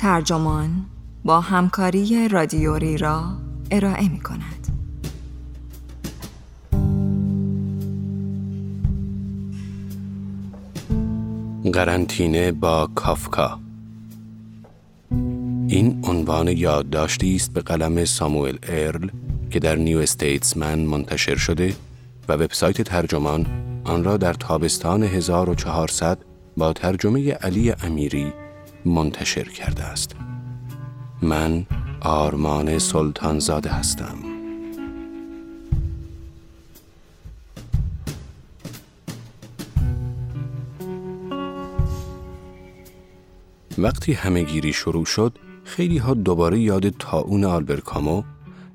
ترجمان با همکاری رادیوری را ارائه می کند. قرنطینه با کافکا این عنوان یادداشتی است به قلم ساموئل ارل که در نیو استیتسمن منتشر شده و وبسایت ترجمان آن را در تابستان 1400 با ترجمه علی امیری منتشر کرده است. من آرمان سلطانزاده هستم. وقتی همه گیری شروع شد، خیلی ها دوباره یاد تاون آلبرکامو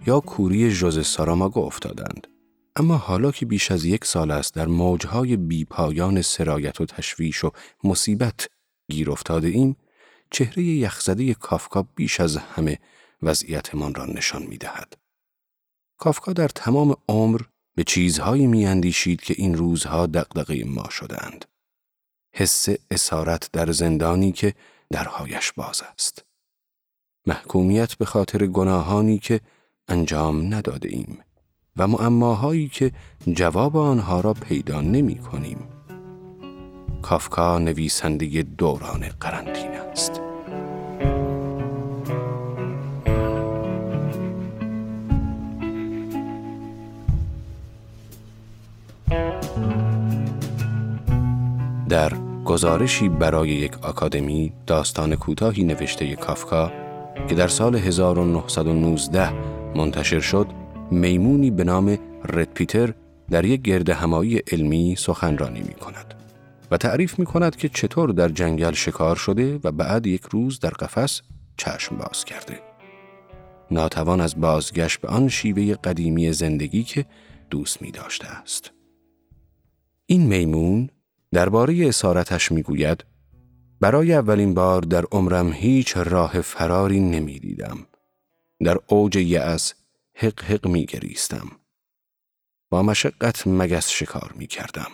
یا کوری ژوزه ساراماگو افتادند. اما حالا که بیش از یک سال است در موجهای بیپایان سرایت و تشویش و مصیبت گیر افتاده ایم، چهره یخزده کافکا بیش از همه وضعیتمان را نشان می دهد. کافکا در تمام عمر به چیزهایی می اندیشید که این روزها دقدقه ما شدند. حس اسارت در زندانی که درهایش باز است. محکومیت به خاطر گناهانی که انجام نداده ایم و معماهایی که جواب آنها را پیدا نمی کنیم. کافکا نویسنده دوران قرنطینه است. در گزارشی برای یک آکادمی داستان کوتاهی نوشته کافکا که در سال 1919 منتشر شد میمونی به نام رد پیتر در یک گرد همایی علمی سخنرانی می کند و تعریف می کند که چطور در جنگل شکار شده و بعد یک روز در قفس چشم باز کرده. ناتوان از بازگشت به آن شیوه قدیمی زندگی که دوست می داشته است. این میمون درباره اسارتش می گوید برای اولین بار در عمرم هیچ راه فراری نمی دیدم. در اوج یأس حق حق می گریستم. با مشقت مگس شکار می کردم.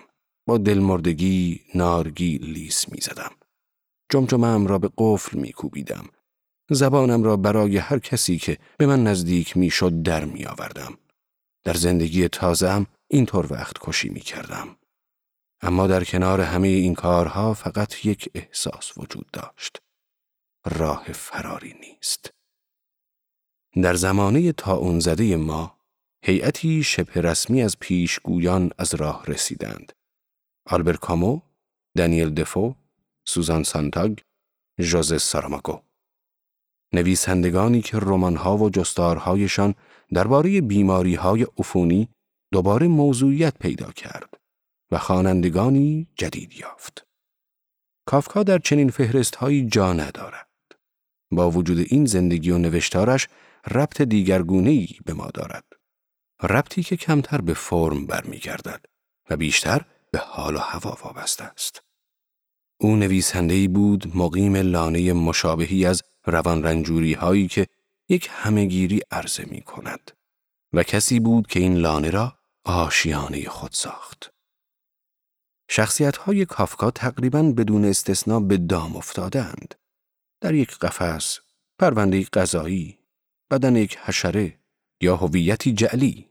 دلمردگی نارگی لیس می زدم. جمجمم را به قفل می کوبیدم. زبانم را برای هر کسی که به من نزدیک می شد در می آوردم. در زندگی تازم اینطور وقت کشی می کردم. اما در کنار همه این کارها فقط یک احساس وجود داشت. راه فراری نیست. در زمانه تا زده ما، هیئتی شبه رسمی از پیشگویان از راه رسیدند. آلبر کامو، دانیل دفو، سوزان سانتاگ، ژوزه ساراماگو. نویسندگانی که رمان‌ها و جستارهایشان درباره بیماری‌های عفونی دوباره موضوعیت پیدا کرد. و خوانندگانی جدید یافت. کافکا در چنین فهرستهایی جا ندارد. با وجود این زندگی و نوشتارش ربط دیگرگونه‌ای به ما دارد. ربطی که کمتر به فرم برمیگردد و بیشتر به حال و هوا وابسته است. او نویسنده‌ای بود مقیم لانه مشابهی از روان رنجوری هایی که یک همهگیری عرضه می کند و کسی بود که این لانه را آشیانه خود ساخت. شخصیت های کافکا تقریبا بدون استثنا به دام افتادند. در یک قفس، پرونده غذایی، بدن یک حشره یا هویتی جعلی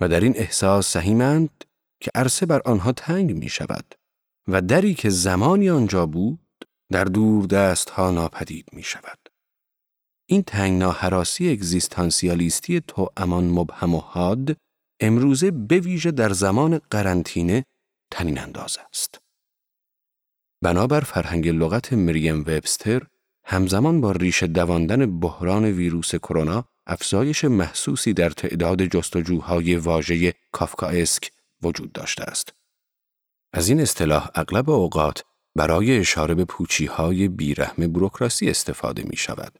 و در این احساس سهیمند که عرصه بر آنها تنگ می شود و دری که زمانی آنجا بود در دور دست ها ناپدید می شود. این تنگنا حراسی اگزیستانسیالیستی تو امان مبهم و حاد امروزه بویژه در زمان قرنطینه تنین انداز است. بنابر فرهنگ لغت مریم وبستر همزمان با ریشه دواندن بحران ویروس کرونا افزایش محسوسی در تعداد جستجوهای واژه کافکائسک وجود داشته است. از این اصطلاح اغلب اوقات برای اشاره به پوچیهای بیرحم بروکراسی استفاده می شود.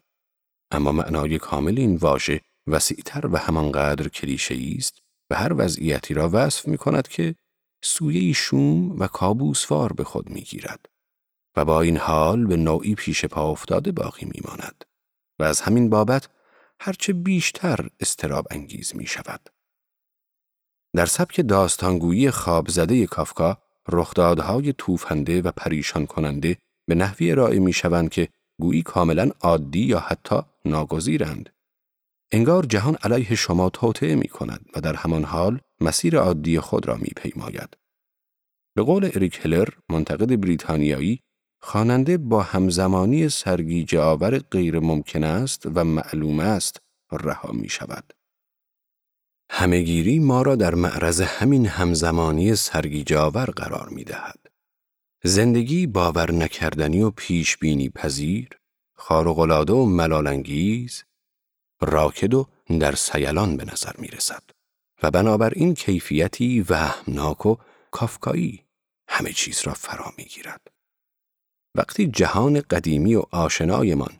اما معنای کامل این واژه وسیعتر و همانقدر کلیشه است و هر وضعیتی را وصف می کند که سویه شوم و کابوسوار به خود می‌گیرد و با این حال به نوعی پیش پا افتاده باقی میماند و از همین بابت هرچه بیشتر استراب انگیز می شود. در سبک داستانگویی خواب زده کافکا رخدادهای توفنده و پریشان کننده به نحوی ارائه می شوند که گویی کاملا عادی یا حتی ناگزیرند. انگار جهان علیه شما توطعه می کند و در همان حال مسیر عادی خود را می پیماید. به قول اریک هلر، منتقد بریتانیایی، خواننده با همزمانی سرگیجه آور غیر ممکن است و معلوم است رها می شود. همهگیری ما را در معرض همین همزمانی سرگیجه آور قرار می دهد. زندگی باور نکردنی و پیش بینی پذیر، خارق‌العاده و ملالانگیز، راکد و در سیلان به نظر می رسد و بنابراین کیفیتی وهمناک و کافکایی همه چیز را فرا می گیرد. وقتی جهان قدیمی و آشنایمان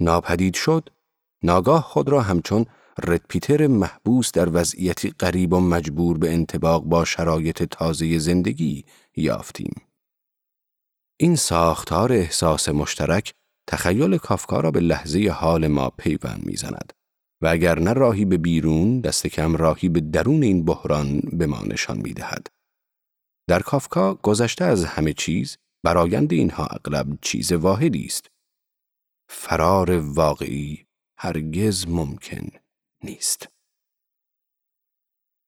ناپدید شد، ناگاه خود را همچون ردپیتر محبوس در وضعیتی غریب و مجبور به انتباق با شرایط تازه زندگی یافتیم. این ساختار احساس مشترک تخیل کافکا را به لحظه حال ما پیوند می‌زند و اگر نه راهی به بیرون دست کم راهی به درون این بحران به ما نشان می‌دهد. در کافکا گذشته از همه چیز برایند اینها اغلب چیز واحدی است. فرار واقعی هرگز ممکن نیست.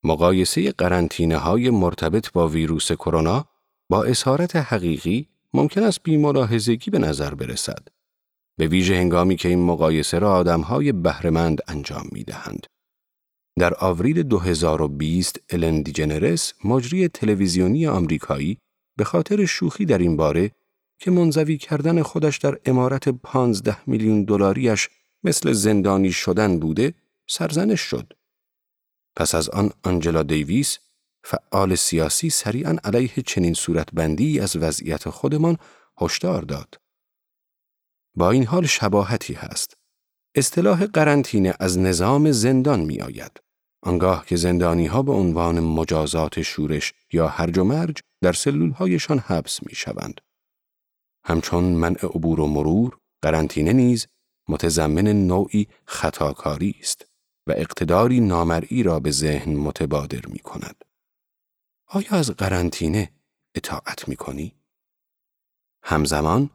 مقایسه قرنطینه های مرتبط با ویروس کرونا با اسارت حقیقی ممکن است بیملاحظگی به نظر برسد. به ویژه هنگامی که این مقایسه را آدمهای بهرهمند انجام می دهند. در آوریل 2020 الن دیجنرس مجری تلویزیونی آمریکایی به خاطر شوخی در این باره که منزوی کردن خودش در امارت 15 میلیون دلاریش مثل زندانی شدن بوده سرزنش شد. پس از آن آنجلا دیویس فعال سیاسی سریعا علیه چنین صورتبندی از وضعیت خودمان هشدار داد. با این حال شباهتی هست. اصطلاح قرنطینه از نظام زندان می آید. آنگاه که زندانی ها به عنوان مجازات شورش یا هرج و مرج در سلول هایشان حبس می شوند. همچون منع عبور و مرور، قرنطینه نیز متضمن نوعی خطاکاری است و اقتداری نامرئی را به ذهن متبادر می کند. آیا از قرنطینه اطاعت می کنی؟ همزمان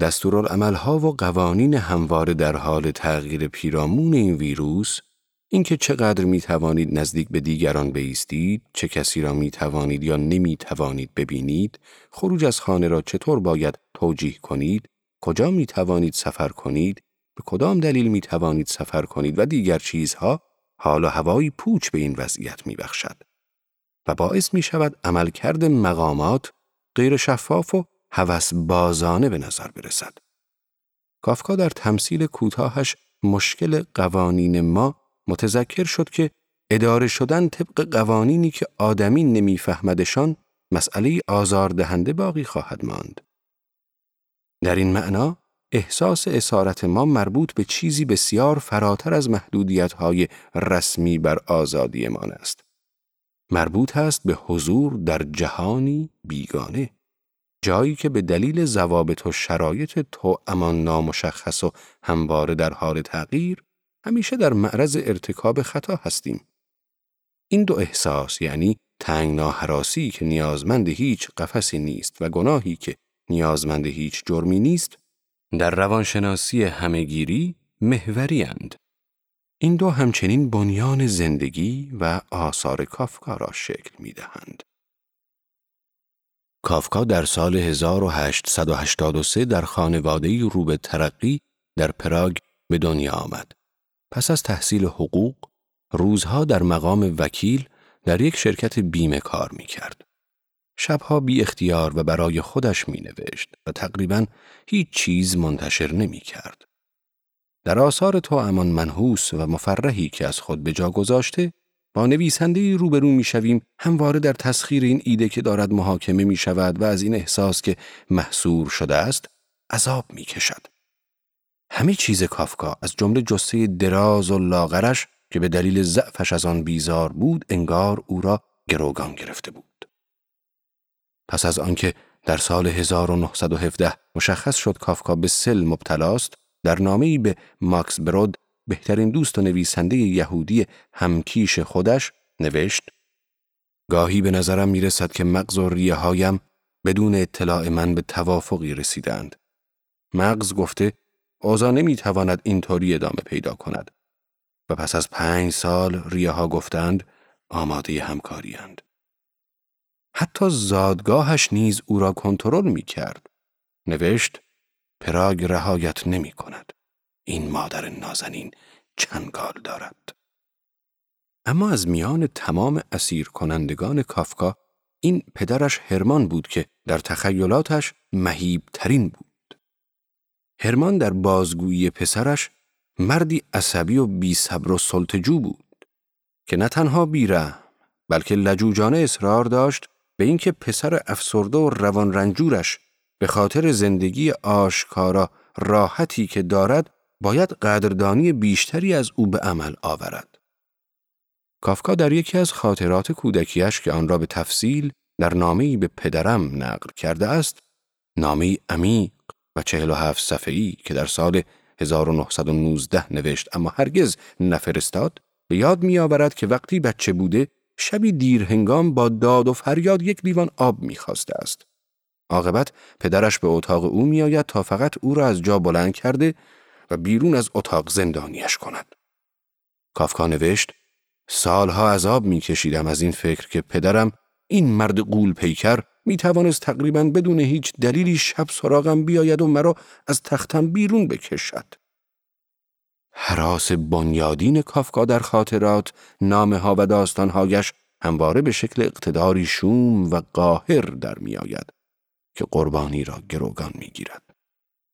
دستورالعملها و قوانین همواره در حال تغییر پیرامون این ویروس اینکه چقدر می توانید نزدیک به دیگران بیستید، چه کسی را می توانید یا نمی توانید ببینید، خروج از خانه را چطور باید توجیه کنید، کجا می توانید سفر کنید، به کدام دلیل می توانید سفر کنید و دیگر چیزها حال و هوایی پوچ به این وضعیت می بخشد و باعث می شود عملکرد مقامات غیر شفاف و هوس بازانه به نظر برسد. کافکا در تمثیل کوتاهش مشکل قوانین ما متذکر شد که اداره شدن طبق قوانینی که آدمی نمیفهمدشان مسئله آزاردهنده باقی خواهد ماند. در این معنا احساس اسارت ما مربوط به چیزی بسیار فراتر از محدودیت‌های رسمی بر آزادیمان است. مربوط است به حضور در جهانی بیگانه. جایی که به دلیل ضوابط و شرایط تو امان نامشخص و همواره در حال تغییر همیشه در معرض ارتکاب خطا هستیم. این دو احساس یعنی تنگنا حراسی که نیازمند هیچ قفسی نیست و گناهی که نیازمند هیچ جرمی نیست در روانشناسی همهگیری محوری این دو همچنین بنیان زندگی و آثار کافکا را شکل می دهند. کافکا در سال 1883 در خانواده رو به ترقی در پراگ به دنیا آمد. پس از تحصیل حقوق، روزها در مقام وکیل در یک شرکت بیمه کار می کرد. شبها بی اختیار و برای خودش می نوشت و تقریبا هیچ چیز منتشر نمی کرد. در آثار تو امان منحوس و مفرحی که از خود به جا گذاشته با نویسنده روبرو می شویم همواره در تسخیر این ایده که دارد محاکمه می شود و از این احساس که محصور شده است عذاب می کشد. همه چیز کافکا از جمله جسه دراز و لاغرش که به دلیل ضعفش از آن بیزار بود انگار او را گروگان گرفته بود. پس از آنکه در سال 1917 مشخص شد کافکا به سل مبتلاست در نامه‌ای به ماکس برود بهترین دوست و نویسنده یهودی همکیش خودش نوشت گاهی به نظرم می رسد که مغز و ریه هایم بدون اطلاع من به توافقی رسیدند. مغز گفته اوضاع نمی‌تواند اینطوری ادامه پیدا کند و پس از پنج سال ریاها گفتند آماده همکاریند. حتی زادگاهش نیز او را کنترل می کرد. نوشت پراگ رهایت نمی کند. این مادر نازنین چنگال دارد. اما از میان تمام اسیر کنندگان کافکا این پدرش هرمان بود که در تخیلاتش مهیب ترین بود. هرمان در بازگویی پسرش مردی عصبی و بی صبر و سلطجو بود که نه تنها بیره بلکه لجوجانه اصرار داشت به اینکه پسر افسرده و روان رنجورش به خاطر زندگی آشکارا راحتی که دارد باید قدردانی بیشتری از او به عمل آورد. کافکا در یکی از خاطرات کودکیش که آن را به تفصیل در نامه‌ای به پدرم نقل کرده است، نامه‌ای عمیق و چهل و هفت صفحه‌ای که در سال 1919 نوشت اما هرگز نفرستاد، به یاد می‌آورد که وقتی بچه بوده شبی دیر هنگام با داد و فریاد یک لیوان آب می‌خواسته است. عاقبت پدرش به اتاق او میآید تا فقط او را از جا بلند کرده و بیرون از اتاق زندانیش کند. کافکا نوشت سالها عذاب میکشیدم از این فکر که پدرم این مرد قول پیکر می توانست تقریبا بدون هیچ دلیلی شب سراغم بیاید و مرا از تختم بیرون بکشد. حراس بنیادین کافکا در خاطرات نامه ها و داستانهایش همواره به شکل اقتداری شوم و قاهر در می آید که قربانی را گروگان می گیرد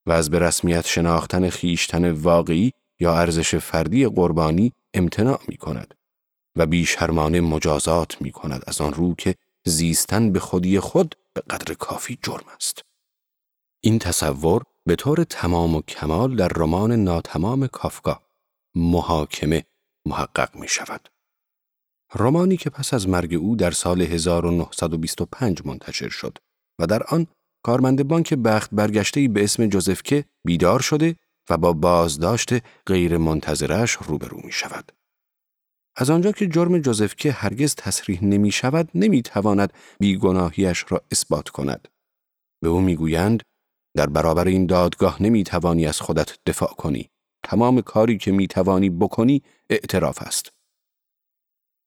و از به رسمیت شناختن خیشتن واقعی یا ارزش فردی قربانی امتناع می کند و بیشرمانه مجازات می کند از آن رو که زیستن به خودی خود به قدر کافی جرم است. این تصور به طور تمام و کمال در رمان ناتمام کافکا محاکمه محقق می شود. رمانی که پس از مرگ او در سال 1925 منتشر شد و در آن کارمند بانک بخت برگشته به اسم جوزفکه بیدار شده و با بازداشت غیر منتظرش روبرو می شود. از آنجا که جرم جوزفکه هرگز تصریح نمی شود نمی تواند بیگناهیش را اثبات کند. به او می‌گویند در برابر این دادگاه نمی توانی از خودت دفاع کنی. تمام کاری که می توانی بکنی اعتراف است.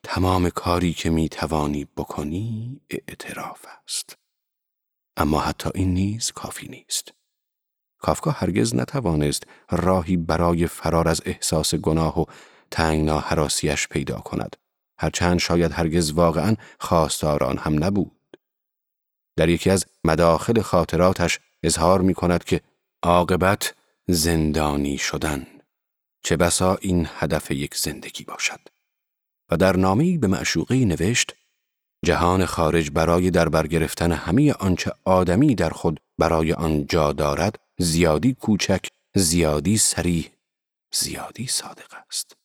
تمام کاری که می توانی بکنی اعتراف است. اما حتی این نیز کافی نیست. کافکا هرگز نتوانست راهی برای فرار از احساس گناه و تنگنا حراسیش پیدا کند. هرچند شاید هرگز واقعا خواستاران هم نبود. در یکی از مداخل خاطراتش اظهار می کند که عاقبت زندانی شدن. چه بسا این هدف یک زندگی باشد. و در نامه‌ای به معشوقه نوشت جهان خارج برای در همه آنچه آدمی در خود برای آن جا دارد زیادی کوچک زیادی سریح زیادی صادق است.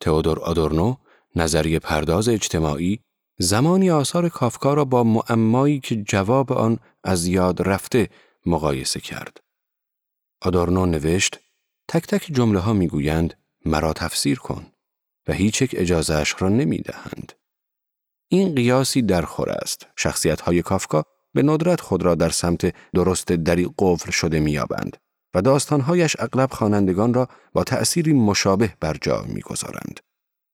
تئودور آدورنو نظریه پرداز اجتماعی زمانی آثار کافکا را با معمایی که جواب آن از یاد رفته مقایسه کرد. آدورنو نوشت تک تک جمله ها می گویند مرا تفسیر کن و هیچ یک اجازهش را نمی دهند. این قیاسی درخور است. شخصیت های کافکا به ندرت خود را در سمت درست دری قفل شده میابند و داستانهایش اغلب خوانندگان را با تأثیری مشابه بر جا می‌گذارند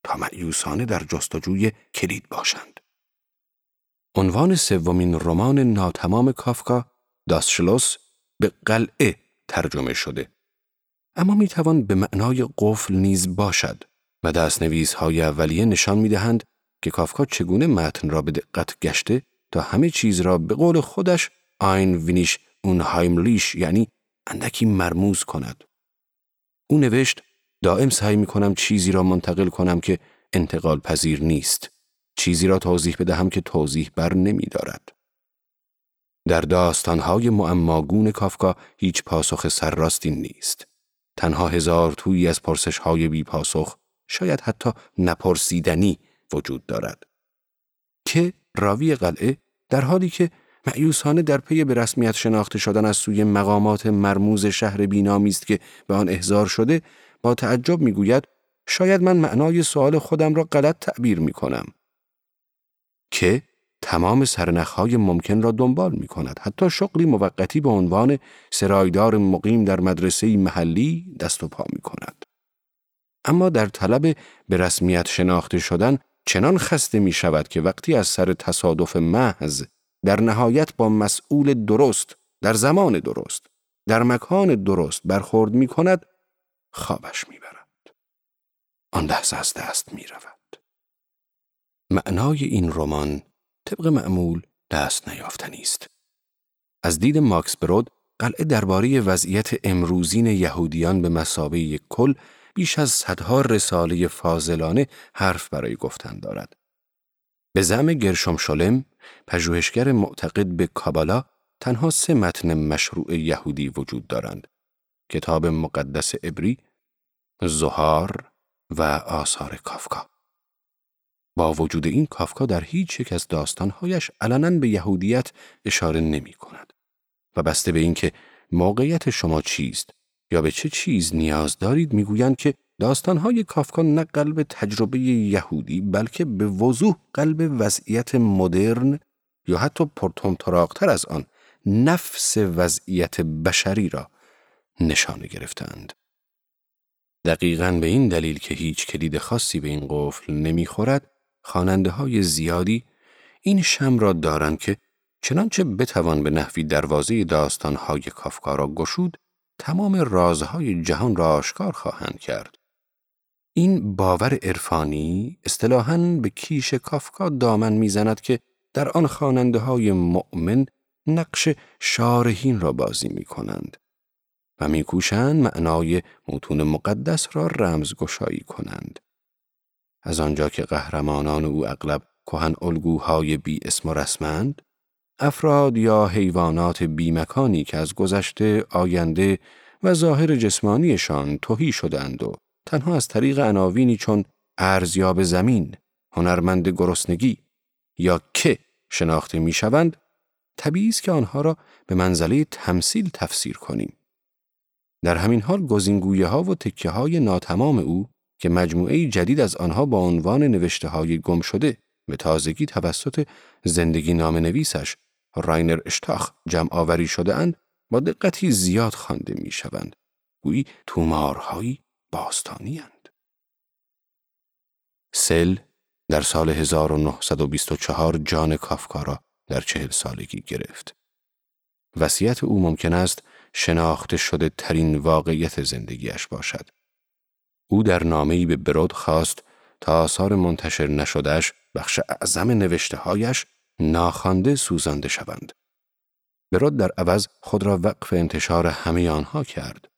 تا معیوسانه در جستجوی کلید باشند. عنوان سومین رمان ناتمام کافکا داسشلوس به قلعه ترجمه شده. اما می توان به معنای قفل نیز باشد و دستنویس های اولیه نشان می دهند که کافکا چگونه متن را به دقت گشته تا همه چیز را به قول خودش آین وینیش اون هایملیش یعنی اندکی مرموز کند. او نوشت دائم سعی می کنم چیزی را منتقل کنم که انتقال پذیر نیست. چیزی را توضیح بدهم که توضیح بر نمی دارد. در داستانهای معماگون کافکا هیچ پاسخ سرراستی نیست. تنها هزار توی از پرسشهای بی پاسخ شاید حتی نپرسیدنی وجود دارد. که راوی قلعه در حالی که معیوسانه در پی به رسمیت شناخته شدن از سوی مقامات مرموز شهر بینامی است که به آن احضار شده با تعجب می‌گوید شاید من معنای سوال خودم را غلط تعبیر می کنم. که تمام سرنخهای ممکن را دنبال می کند. حتی شغلی موقتی به عنوان سرایدار مقیم در مدرسه محلی دست و پا می کند. اما در طلب به رسمیت شناخته شدن چنان خسته می شود که وقتی از سر تصادف محض در نهایت با مسئول درست در زمان درست در مکان درست برخورد می کند خوابش می برد. آن لحظه از دست می رود. معنای این رمان طبق معمول دست نیافتنی است. از دید ماکس برود قلعه درباره وضعیت امروزین یهودیان به مسابه کل بیش از صدها رساله فاضلانه حرف برای گفتن دارد. به زعم گرشم شلم، پژوهشگر معتقد به کابالا، تنها سه متن مشروع یهودی وجود دارند. کتاب مقدس عبری، زهار و آثار کافکا. با وجود این کافکا در هیچ یک از داستانهایش علنا به یهودیت اشاره نمی کند و بسته به اینکه موقعیت شما چیست یا به چه چیز نیاز دارید می‌گویند که داستانهای کافکا نه قلب تجربه یهودی بلکه به وضوح قلب وضعیت مدرن یا حتی پرتمطراقتر از آن نفس وضعیت بشری را نشانه گرفتند. دقیقا به این دلیل که هیچ کلید خاصی به این قفل نمی‌خورد خواننده های زیادی این شم را دارند که چنانچه بتوان به نحوی دروازه داستانهای کافکا را گشود تمام رازهای جهان را آشکار خواهند کرد. این باور عرفانی اصطلاحاً به کیش کافکا دامن می‌زند که در آن خواننده های مؤمن نقش شارحین را بازی می کنند و میکوشند معنای متون مقدس را رمزگشایی کنند. از آنجا که قهرمانان او اغلب کهن الگوهای بی اسم و رسمند، افراد یا حیوانات بیمکانی که از گذشته آینده و ظاهر جسمانیشان توهی شدند و تنها از طریق عناوینی چون ارزیاب زمین، هنرمند گرسنگی یا که شناخته می‌شوند، طبیعی است که آنها را به منزله تمثیل تفسیر کنیم. در همین حال گزینگویه ها و تکه های ناتمام او که مجموعه جدید از آنها با عنوان نوشته های گم شده به تازگی توسط زندگی نامه نویسش راینر اشتاخ جمع آوری شده اند با دقتی زیاد خوانده می شوند. گویی تومارهایی باستانی اند. سل در سال 1924 جان کافکا را در چهل سالگی گرفت. وصیت او ممکن است شناخته شده ترین واقعیت زندگیش باشد. او در نامه‌ای به برود خواست تا آثار منتشر نشدهش بخش اعظم نوشته هایش ناخوانده سوزانده شوند. برود در عوض خود را وقف انتشار همه آنها کرد.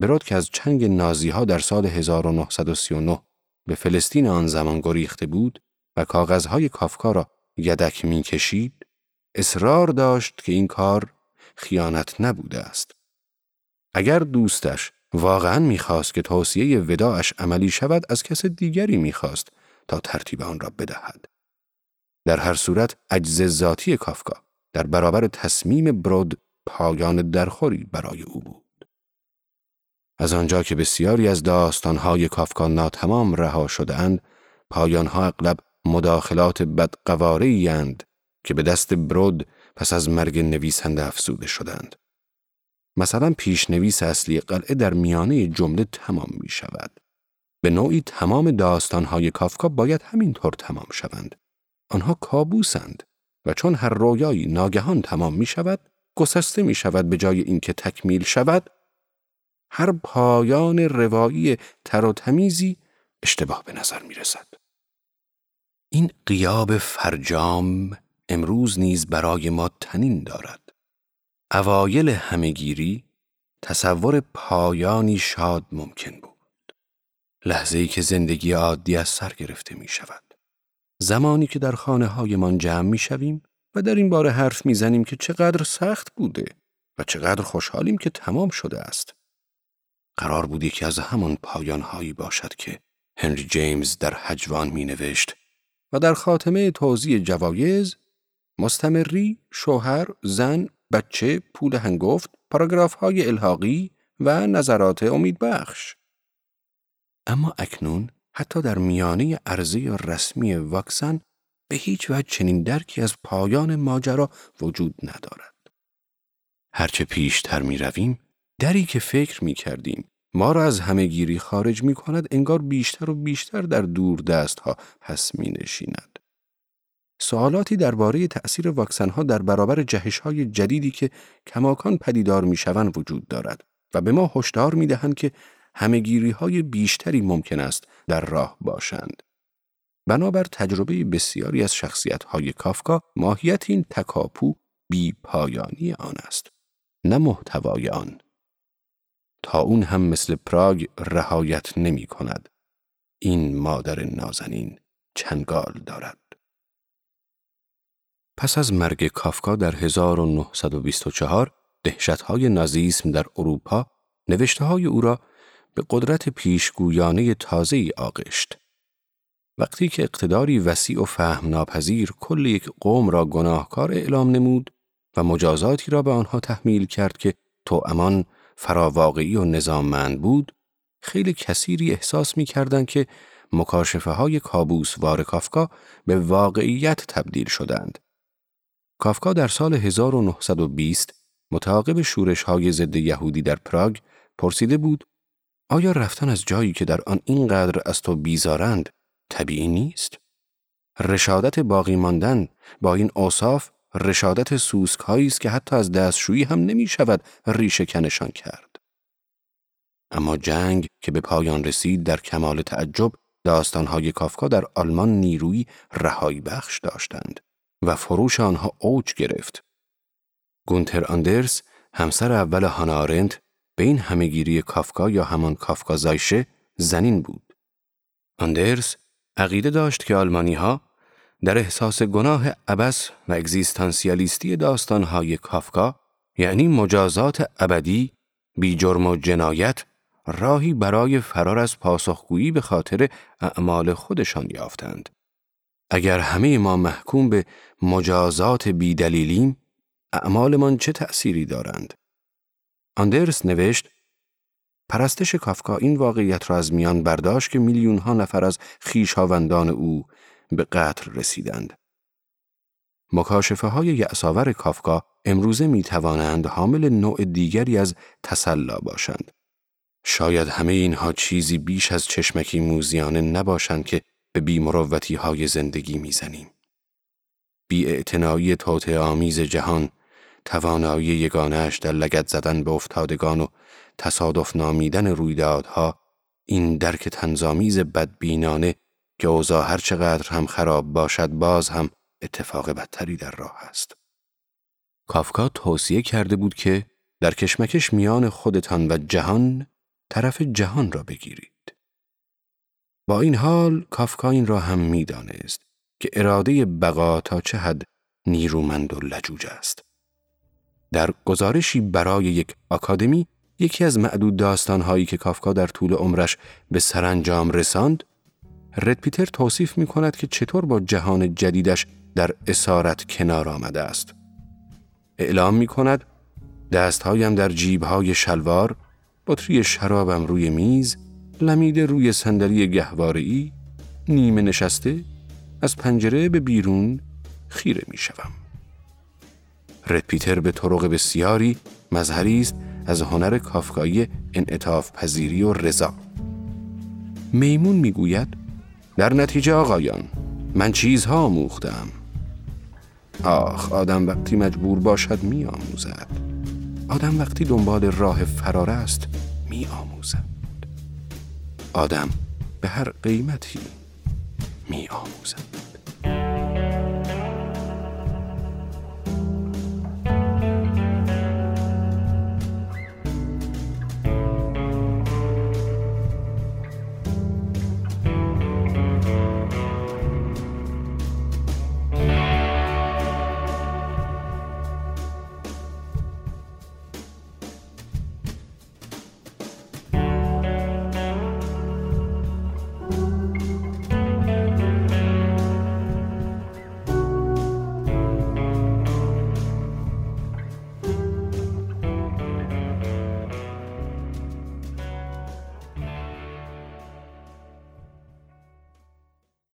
برود که از چنگ نازی ها در سال 1939 به فلسطین آن زمان گریخته بود و کاغذهای کافکا را یدک می کشید، اصرار داشت که این کار خیانت نبوده است. اگر دوستش واقعا می‌خواست که توصیه وداعش عملی شود از کس دیگری می‌خواست تا ترتیب آن را بدهد. در هر صورت عجز ذاتی کافکا در برابر تصمیم برود پایان درخوری برای او بود. از آنجا که بسیاری از داستانهای کافکا ناتمام رها شدهاند، پایانها اغلب مداخلات بدقواره که به دست برود پس از مرگ نویسنده افزوده شدند. مثلا پیشنویس اصلی قلعه در میانه جمله تمام می شود. به نوعی تمام داستانهای کافکا باید همینطور تمام شوند. آنها کابوسند و چون هر رویایی ناگهان تمام می شود، گسسته می شود به جای اینکه تکمیل شود، هر پایان روایی تر و تمیزی اشتباه به نظر می رسد. این قیاب فرجام امروز نیز برای ما تنین دارد. اوایل همهگیری تصور پایانی شاد ممکن بود. لحظه ای که زندگی عادی از سر گرفته می شود. زمانی که در خانه هایمان جمع می شویم و در این باره حرف می زنیم که چقدر سخت بوده و چقدر خوشحالیم که تمام شده است. قرار بودی که از همان پایان هایی باشد که هنری جیمز در حجوان می نوشت و در خاتمه توضیح جوایز مستمری، شوهر، زن، بچه، پول هنگفت، پاراگراف های الحاقی و نظرات امیدبخش. اما اکنون حتی در میانه عرضه رسمی واکسن به هیچ وجه چنین درکی از پایان ماجرا وجود ندارد. هرچه پیشتر می رویم، دری که فکر می کردیم ما را از همهگیری خارج می کند انگار بیشتر و بیشتر در دور دست ها پس می نشیند. سوالاتی درباره تأثیر واکسن ها در برابر جهش های جدیدی که کماکان پدیدار می شوند وجود دارد و به ما هشدار می دهند که همهگیری های بیشتری ممکن است در راه باشند. بنابر تجربه بسیاری از شخصیت های کافکا ماهیت این تکاپو بی پایانی آن است نه محتوای آن. تا اون هم مثل پراگ رهایت نمی کند این مادر نازنین چنگال دارد. پس از مرگ کافکا در 1924 دهشتهای نازیسم در اروپا نوشته های او را به قدرت پیشگویانه تازه ای آغشت. وقتی که اقتداری وسیع و فهم ناپذیر کل یک قوم را گناهکار اعلام نمود و مجازاتی را به آنها تحمیل کرد که تو امان فراواقعی و نظاممند بود، خیلی کثیری احساس می کردن که مکاشفه های کابوس وار کافکا به واقعیت تبدیل شدند. کافکا در سال 1920 متعاقب شورش های ضد یهودی در پراگ پرسیده بود آیا رفتن از جایی که در آن اینقدر از تو بیزارند طبیعی نیست؟ رشادت باقی ماندن با این اوصاف رشادت سوسک است که حتی از دستشویی هم نمی شود ریشه کنشان کرد. اما جنگ که به پایان رسید در کمال تعجب داستانهای کافکا در آلمان نیروی رهایی بخش داشتند و فروش آنها اوج گرفت. گونتر آندرس همسر اول هانا آرنت به این همهگیری کافکا یا همان کافکا زایشه زنین بود. آندرس عقیده داشت که آلمانی ها در احساس گناه ابس و اگزیستانسیالیستی داستانهای کافکا یعنی مجازات ابدی بی جرم و جنایت راهی برای فرار از پاسخگویی به خاطر اعمال خودشان یافتند. اگر همه ما محکوم به مجازات بیدلیلیم، اعمالمان چه تأثیری دارند؟ آندرس نوشت پرستش کافکا این واقعیت را از میان برداشت که میلیون ها نفر از خیشاوندان او به قتل رسیدند. مکاشفه های یعصاور کافکا امروزه می توانند حامل نوع دیگری از تسلا باشند. شاید همه اینها چیزی بیش از چشمکی موزیانه نباشند که به بیمروتی های زندگی می‌زنیم. بی توت آمیز جهان توانایی یگانش در لگت زدن به افتادگان و تصادف نامیدن رویدادها این درک تنظامیز بدبینانه که اوضاع هر چقدر هم خراب باشد باز هم اتفاق بدتری در راه است. کافکا توصیه کرده بود که در کشمکش میان خودتان و جهان طرف جهان را بگیرید. با این حال کافکا این را هم می‌دانست که اراده بقا تا چه حد نیرومند و لجوج است. در گزارشی برای یک آکادمی یکی از معدود داستانهایی که کافکا در طول عمرش به سرانجام رساند رد پیتر توصیف می کند که چطور با جهان جدیدش در اسارت کنار آمده است. اعلام می کند دستهایم در جیبهای شلوار، بطری شرابم روی میز، لمیده روی صندلی گهواره‌ای، نیمه نشسته، از پنجره به بیرون خیره می شوم. پیتر به طرق بسیاری مظهری است از هنر کافکایی انعطاف پذیری و رضا. میمون می‌گوید در نتیجه آقایان من چیزها آموختم آخ آدم وقتی مجبور باشد می آموزد آدم وقتی دنبال راه فرار است می آموزد آدم به هر قیمتی می آموزد